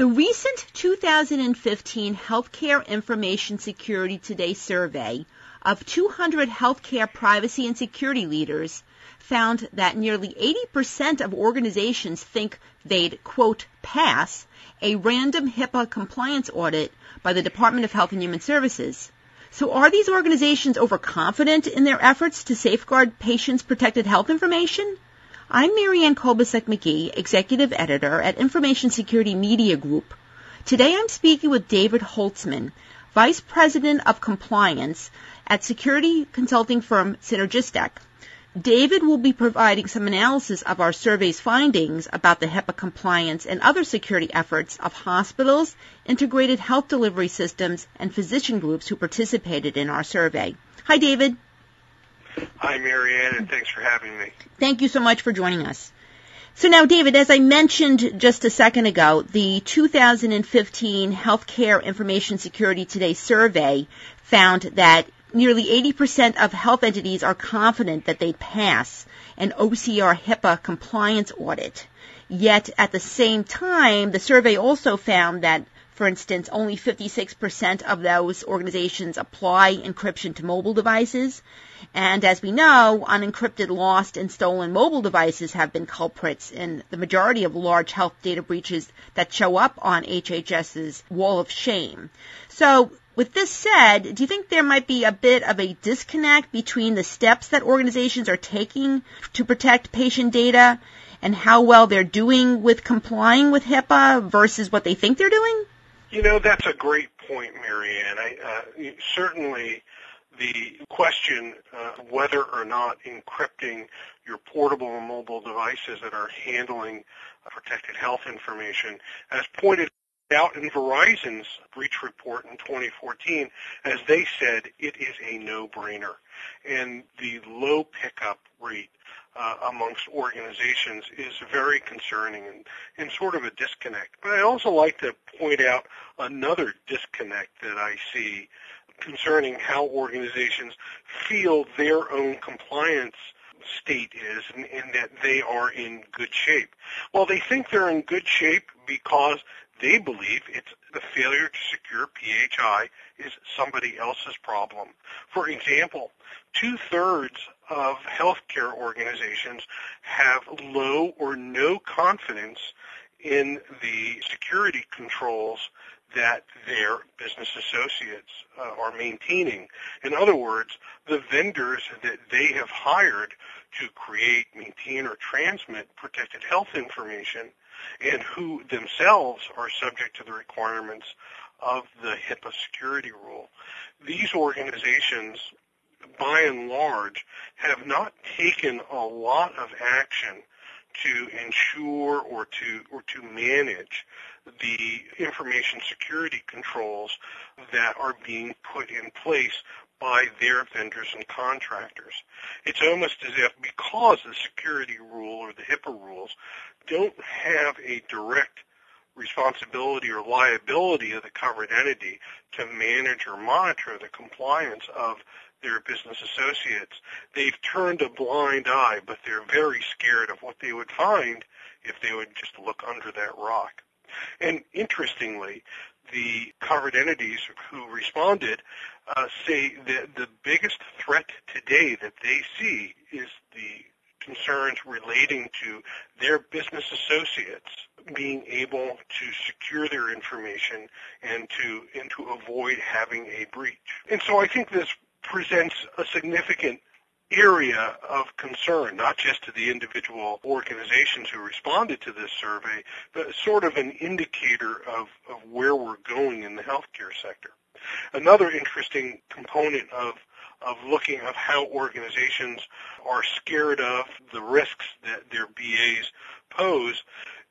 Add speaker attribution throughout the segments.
Speaker 1: The recent 2015 Healthcare Information Security Today survey of 200 healthcare privacy and security leaders found that nearly 80% of organizations think they'd, quote, pass a random HIPAA compliance audit by the Department of Health and Human Services. So are these organizations overconfident in their efforts to safeguard patients' protected health information? I'm Marianne Kolbasuk McGee, Executive Editor at Information Security Media Group. Today I'm speaking with David Holtzman, Vice President of Compliance at security consulting firm CynergisTek. David will be providing some analysis of our survey's findings about the HIPAA compliance and other security efforts of hospitals, integrated health delivery systems, and physician groups who participated in our survey. Hi, David.
Speaker 2: Hi, Marianne, and thanks for having me.
Speaker 1: Thank you so much for joining us. So now, David, as I mentioned just a second ago, the 2015 Healthcare Information Security Today survey found that nearly 80% of health entities are confident that they pass an OCR HIPAA compliance audit. Yet at the same time, the survey also found that, for instance, only 56% of those organizations apply encryption to mobile devices. And as we know, unencrypted lost and stolen mobile devices have been culprits in the majority of large health data breaches that show up on HHS's wall of shame. So with this said, do you think there might be a bit of a disconnect between the steps that organizations are taking to protect patient data and how well they're doing with complying with HIPAA versus what they think they're doing?
Speaker 2: You know, that's a great point, Marianne. I, uh, certainly the question uh, whether or not encrypting your portable and mobile devices that are handling protected health information, as pointed out in Verizon's breach report in 2014, as they said, it is a no-brainer. And the low pickup rate uh, amongst organizations is very concerning and, and sort of a disconnect. But I also like to point out another disconnect that I see concerning how organizations feel their own compliance state is and, and, that they are in good shape. Well, they think they're in good shape because they believe it's the failure to secure PHI is somebody else's problem. For example, two-thirds of healthcare organizations have low or no confidence in the security controls that their business associates uh, are maintaining. In other words, the vendors that they have hired to create, maintain, or transmit protected health information and who themselves are subject to the requirements of the HIPAA security rule. These organizations, by and large, have not taken a lot of action to ensure or to or to manage the information security controls that are being put in place by their vendors and contractors. It's almost as if because the security rule or the HIPAA rules don't have a direct responsibility or liability of the covered entity to manage or monitor the compliance of their business associates. They've turned a blind eye, but they're very scared of what they would find if they would just look under that rock. And interestingly, the covered entities who responded uh, say that the biggest threat today that they see is the concerns relating to their business associates being able to secure their information and to and to avoid having a breach. And so I think this presents a significant area of concern, not just to the individual organizations who responded to this survey, but sort of an indicator of, of where we're going in the healthcare sector. Another interesting component of of looking at how organizations are scared of the risks that their BAs pose.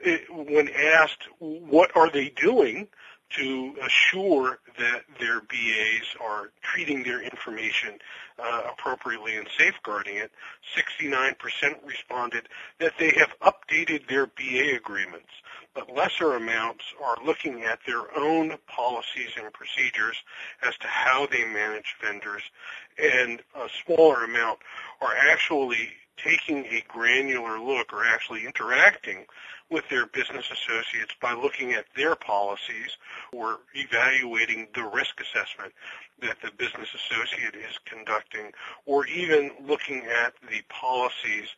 Speaker 2: It, when asked what are they doing to assure that their BAs are treating their information uh, appropriately and safeguarding it, 69% responded that they have updated their BA agreements, but lesser amounts are looking at their own policies and procedures as to how they manage vendors, and a smaller amount are actually taking a granular look or actually interacting with their business associates by looking at their policies or evaluating the risk assessment that the business associate is conducting or even looking at the policies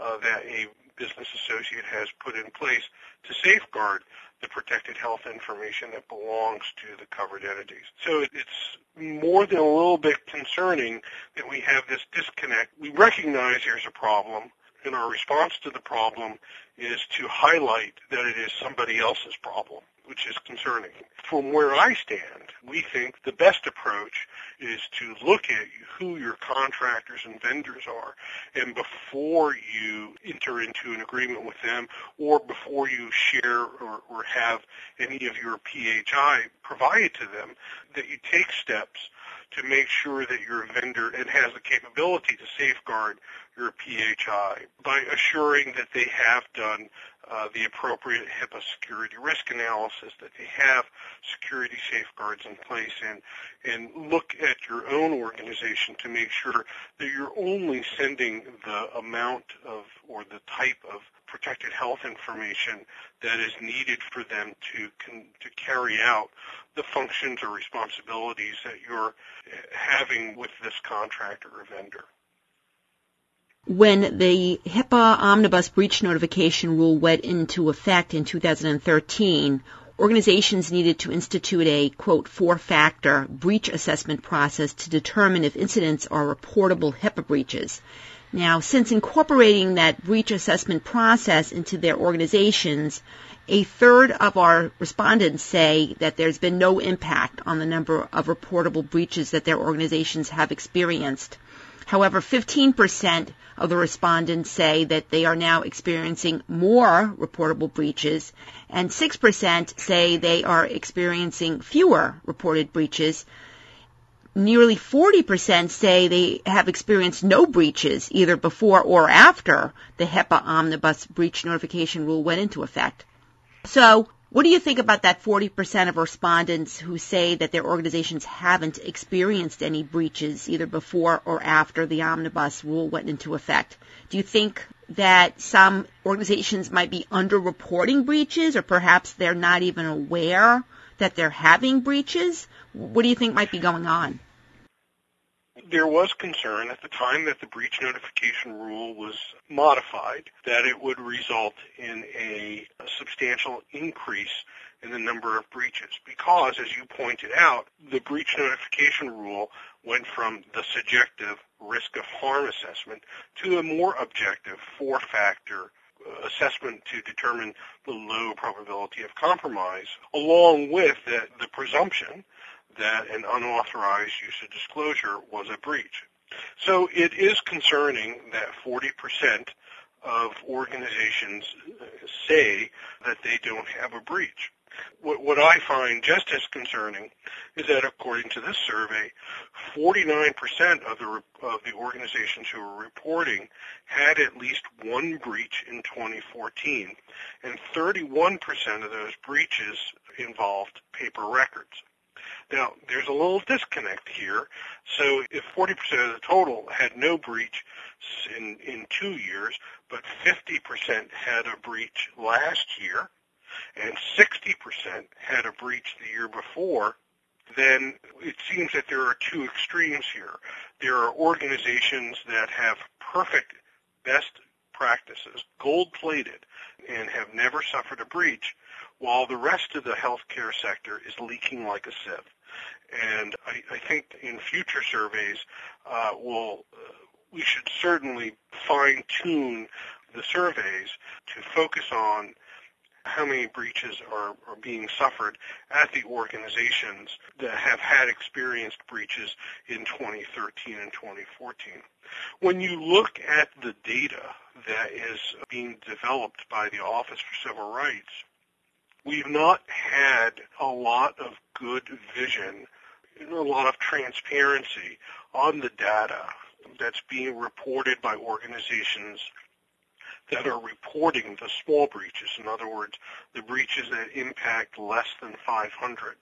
Speaker 2: uh, that a business associate has put in place to safeguard the protected health information that belongs to the covered entities. So it's more than a little bit concerning that we have this disconnect. We recognize there's a problem, and our response to the problem is to highlight that it is somebody else's problem which is concerning. From where I stand, we think the best approach is to look at who your contractors and vendors are, and before you enter into an agreement with them, or before you share or, or have any of your PHI provided to them, that you take steps to make sure that your vendor and has the capability to safeguard your PHI by assuring that they have done uh, the appropriate HIPAA security risk analysis, that they have security safeguards in place, and and look at your own organization to make sure that you're only sending the amount of or the type of protected health information that is needed for them to to carry out the functions or responsibilities that you're having with this contractor or vendor
Speaker 1: when the HIPAA omnibus breach notification rule went into effect in 2013, organizations needed to institute a, quote, four-factor breach assessment process to determine if incidents are reportable HIPAA breaches. Now, since incorporating that breach assessment process into their organizations, a third of our respondents say that there's been no impact on the number of reportable breaches that their organizations have experienced. However, 15% of the respondents say that they are now experiencing more reportable breaches, and 6% say they are experiencing fewer reported breaches. Nearly 40% say they have experienced no breaches either before or after the HIPAA omnibus breach notification rule went into effect. So what do you think about that 40% of respondents who say that their organizations haven't experienced any breaches either before or after the omnibus rule went into effect? Do you think that some organizations might be underreporting breaches or perhaps they're not even aware that they're having breaches? What do you think might be going on?
Speaker 2: There was concern at the time that the breach notification rule was modified that it would result in a, substantial increase in the number of breaches. Because, as you pointed out, the breach notification rule went from the subjective risk of harm assessment to a more objective four-factor uh, assessment to determine the low probability of compromise, along with the presumption that an unauthorized use of disclosure was a breach. So it is concerning that 40% of organizations uh, say that they don't have a breach. What, what, I find just as concerning is that according to this survey, 49% of the, of the organizations who are reporting had at least one breach in 2014, and 31% of those breaches involved paper records. Now, there's a little disconnect here. So if 40% of the total had no breach in, in two years, but 50% had a breach last year, and 60% had a breach the year before, then it seems that there are two extremes here. There are organizations that have perfect best practices, gold-plated, and have never suffered a breach, while the rest of the healthcare sector is leaking like a sieve. And I, I think in future surveys, uh, we'll, uh, we should certainly fine tune the surveys to focus on how many breaches are, are being suffered at the organizations that have had experienced breaches in 2013 and 2014. When you look at the data that is being developed by the Office for Civil Rights, we've not had a lot of good vision, a lot of transparency on the data that's being reported by organizations that are reporting the small breaches. In other words, the breaches that impact less than 500.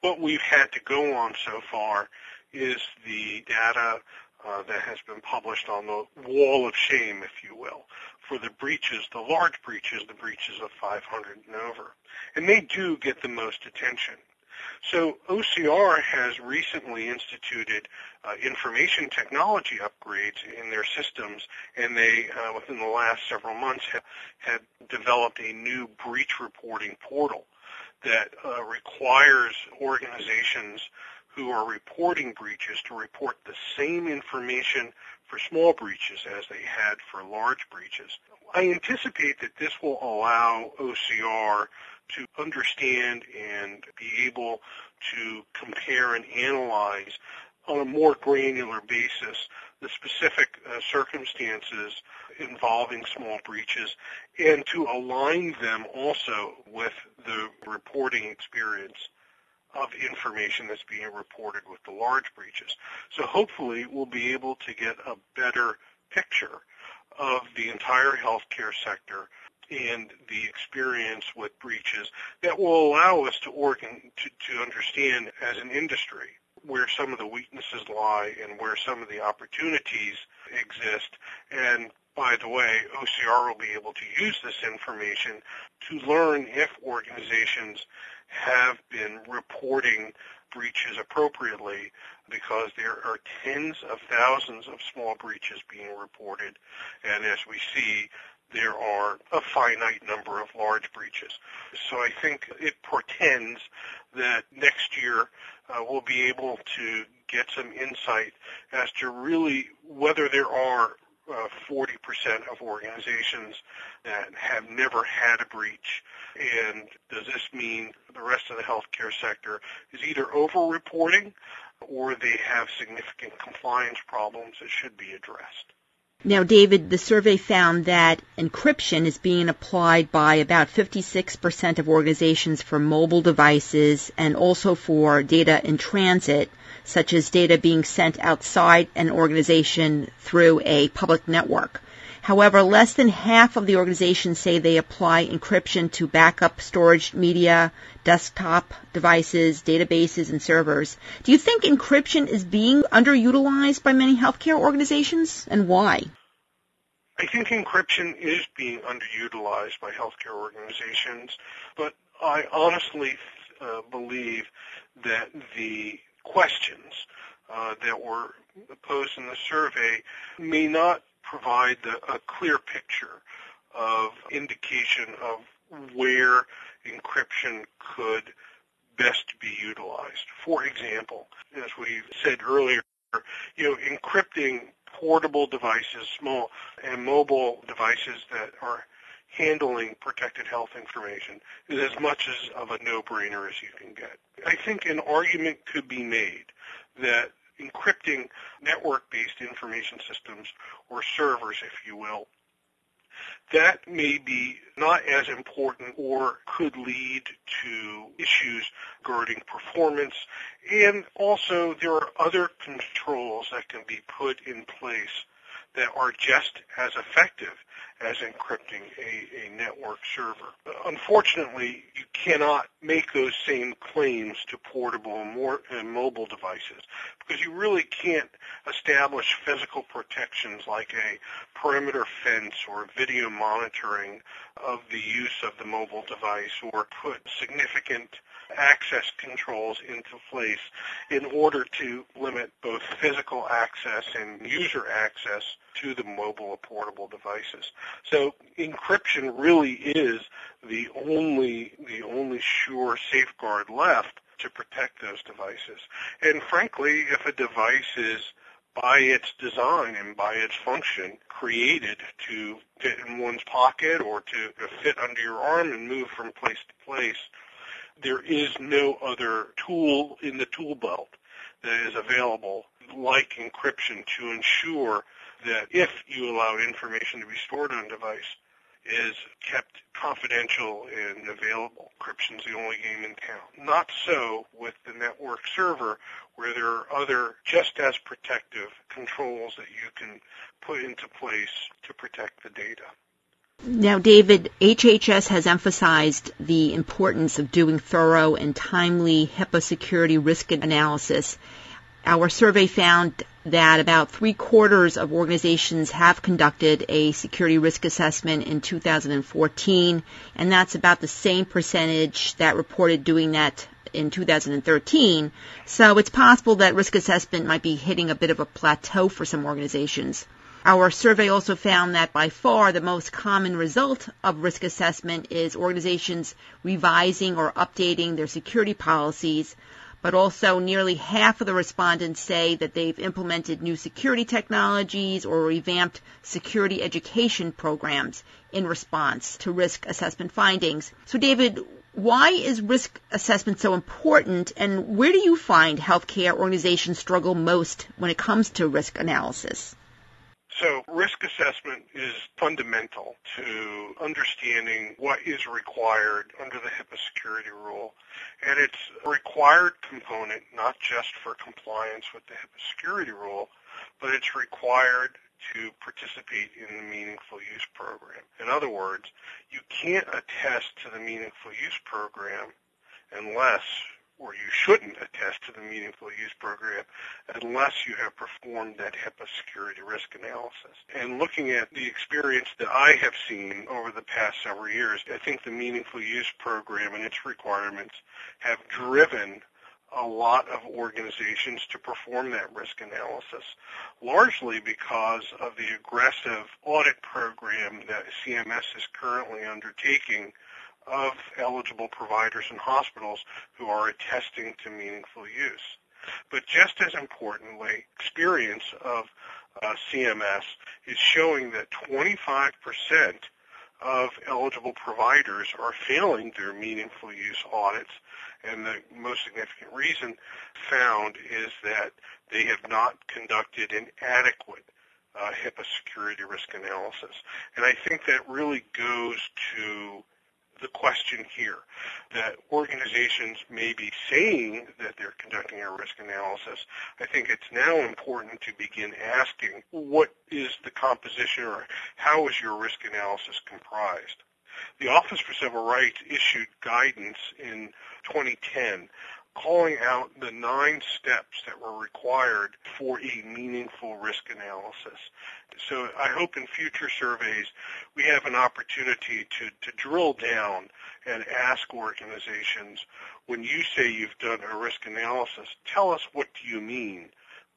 Speaker 2: What we've had to go on so far is the data uh, that has been published on the wall of shame, if you will, for the breaches, the large breaches, the breaches of 500 and over. And they do get the most attention. So OCR has recently instituted uh, information technology upgrades in their systems, and they, uh, within the last several months, have, have developed a new breach reporting portal that uh, requires organizations who are reporting breaches to report the same information for small breaches as they had for large breaches. I anticipate that this will allow OCR to understand and be able to compare and analyze on a more granular basis the specific uh, circumstances involving small breaches and to align them also with the reporting experience of information that's being reported with the large breaches. So hopefully we'll be able to get a better picture of the entire healthcare sector and the experience with breaches that will allow us to, organ, to, to understand as an industry where some of the weaknesses lie and where some of the opportunities exist. And by the way, OCR will be able to use this information to learn if organizations have been reporting breaches appropriately because there are tens of thousands of small breaches being reported. And as we see, there are a finite number of large breaches. So I think it portends that next year uh, we'll be able to get some insight as to really whether there are uh, 40% of organizations that have never had a breach. And does this mean the rest of the healthcare sector is either over-reporting or they have significant compliance problems that should be addressed?
Speaker 1: Now, David, the survey found that encryption is being applied by about 56% of organizations for mobile devices and also for data in transit, such as data being sent outside an organization through a public network. However, less than half of the organizations say they apply encryption to backup storage media, desktop devices, databases, and servers. Do you think encryption is being underutilized by many healthcare organizations, and why?
Speaker 2: I think encryption is being underutilized by healthcare organizations, but I honestly uh, believe that the questions uh, that were posed in the survey may not provide a clear picture of indication of where encryption could best be utilized. For example, as we said earlier, you know, encrypting portable devices, small and mobile devices that are handling protected health information is as much as of a no-brainer as you can get. I think an argument could be made that encrypting network-based information systems or servers, if you will, that may be not as important or could lead to issues regarding performance. And also there are other controls that can be put in place that are just as effective as encrypting a, a network server. Unfortunately, you cannot make those same claims to portable and, more, and mobile devices because you really can't establish physical protections like a perimeter fence or video monitoring of the use of the mobile device or put significant access controls into place in order to limit both physical access and user access to the mobile or portable devices. So encryption really is the only the only sure safeguard left to protect those devices. And frankly, if a device is by its design and by its function created to fit in one's pocket or to fit under your arm and move from place to place, there is no other tool in the tool belt that is available like encryption to ensure that if you allow information to be stored on a device, is kept confidential and available. Encryption's the only game in town. Not so with the network server where there are other just as protective controls that you can put into place to protect the data.
Speaker 1: Now, David, HHS has emphasized the importance of doing thorough and timely HIPAA security risk analysis. Our survey found that about three quarters of organizations have conducted a security risk assessment in 2014, and that's about the same percentage that reported doing that in 2013. So it's possible that risk assessment might be hitting a bit of a plateau for some organizations. Our survey also found that by far the most common result of risk assessment is organizations revising or updating their security policies, but also nearly half of the respondents say that they've implemented new security technologies or revamped security education programs in response to risk assessment findings. So David, why is risk assessment so important and where do you find healthcare organizations struggle most when it comes to risk analysis?
Speaker 2: So risk assessment is fundamental to understanding what is required under the HIPAA security rule. And it's a required component not just for compliance with the HIPAA security rule, but it's required to participate in the meaningful use program. In other words, you can't attest to the meaningful use program unless or you shouldn't attest to the meaningful use program unless you have performed that HIPAA security risk analysis. And looking at the experience that I have seen over the past several years, I think the meaningful use program and its requirements have driven a lot of organizations to perform that risk analysis, largely because of the aggressive audit program that CMS is currently undertaking of eligible providers and hospitals who are attesting to meaningful use. But just as importantly, experience of uh, CMS is showing that 25% of eligible providers are failing their meaningful use audits. And the most significant reason found is that they have not conducted an adequate uh, HIPAA security risk analysis. And I think that really goes to the question here that organizations may be saying that they're conducting a risk analysis. I think it's now important to begin asking what is the composition or how is your risk analysis comprised? The Office for Civil Rights issued guidance in 2010 calling out the nine steps that were required for a meaningful risk analysis. So I hope in future surveys we have an opportunity to, to drill down and ask organizations, when you say you've done a risk analysis, tell us what do you mean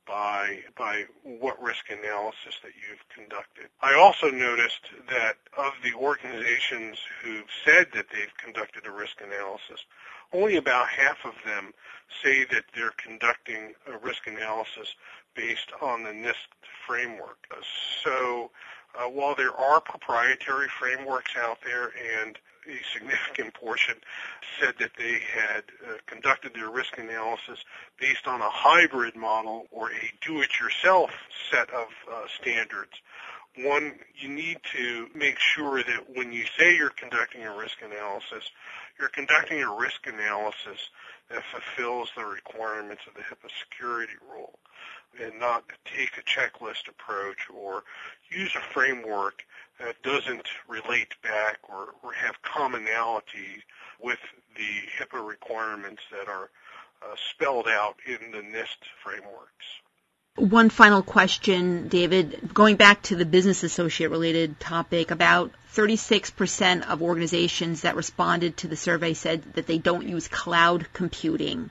Speaker 2: by by what risk analysis that you've conducted. I also noticed that of the organizations who've said that they've conducted a risk analysis, only about half of them say that they're conducting a risk analysis based on the NIST framework. So uh, while there are proprietary frameworks out there and a significant portion said that they had uh, conducted their risk analysis based on a hybrid model or a do-it-yourself set of uh, standards. One, you need to make sure that when you say you're conducting a risk analysis, you're conducting a risk analysis that fulfills the requirements of the HIPAA security rule and not take a checklist approach or use a framework that doesn't relate back or, or have commonality with the HIPAA requirements that are uh, spelled out in the NIST frameworks.
Speaker 1: One final question, David. Going back to the business associate related topic, about 36% of organizations that responded to the survey said that they don't use cloud computing.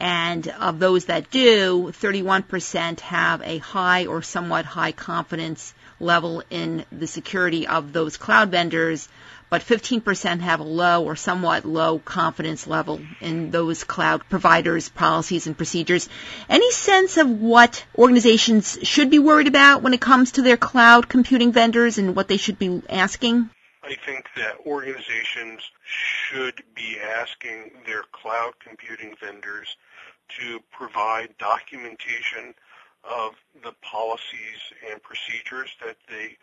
Speaker 1: And of those that do, 31% have a high or somewhat high confidence level in the security of those cloud vendors, but 15% have a low or somewhat low confidence level in those cloud providers' policies and procedures. Any sense of what organizations should be worried about when it comes to their cloud computing vendors and what they should be asking?
Speaker 2: I think that organizations should be asking their cloud computing vendors to provide documentation of the policies and procedures that they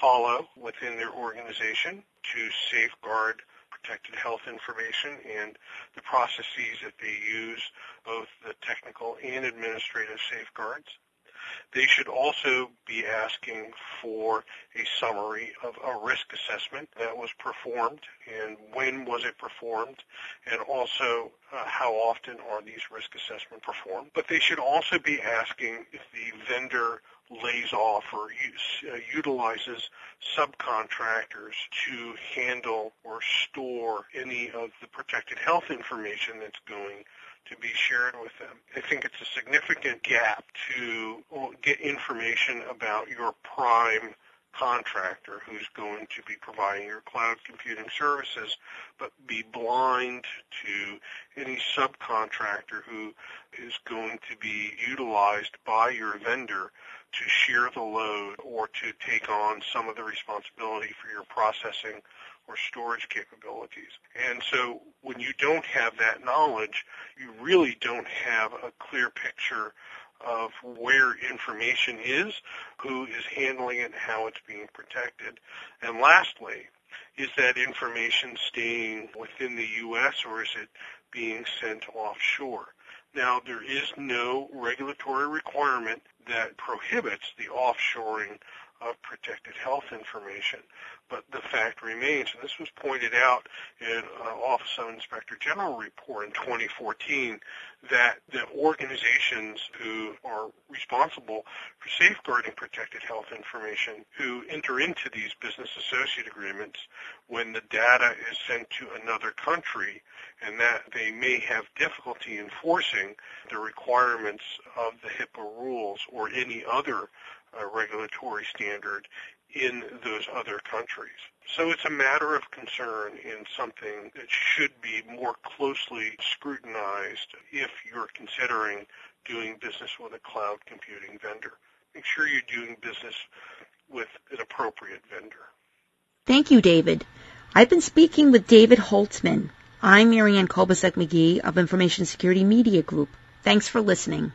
Speaker 2: follow within their organization to safeguard protected health information and the processes that they use, both the technical and administrative safeguards. They should also be asking for a summary of a risk assessment that was performed and when was it performed and also uh, how often are these risk assessments performed. But they should also be asking if the vendor lays off or use, uh, utilizes subcontractors to handle or store any of the protected health information that's going to be shared with them. I think it's a significant gap to uh, get information about your prime contractor who's going to be providing your cloud computing services, but be blind to any subcontractor who is going to be utilized by your vendor to share the load or to take on some of the responsibility for your processing or storage capabilities. And so when you don't have that knowledge, you really don't have a clear picture of where information is, who is handling it, and how it's being protected. And lastly, is that information staying within the U.S. or is it being sent offshore? Now, there is no regulatory requirement that prohibits the offshoring of protected health information. But the fact remains, and this was pointed out in uh, Office of Inspector General report in 2014, that the organizations who are responsible for safeguarding protected health information who enter into these business associate agreements when the data is sent to another country and that they may have difficulty enforcing the requirements of the HIPAA rules or any other regulatory standard in those other countries. So it's a matter of concern and something that should be more closely scrutinized if you're considering doing business with a cloud computing vendor. Make sure you're doing business with an appropriate vendor.
Speaker 1: Thank you, David. I've been speaking with David Holtzman. I'm Marianne Kolbasuk McGee of Information Security Media Group. Thanks for listening.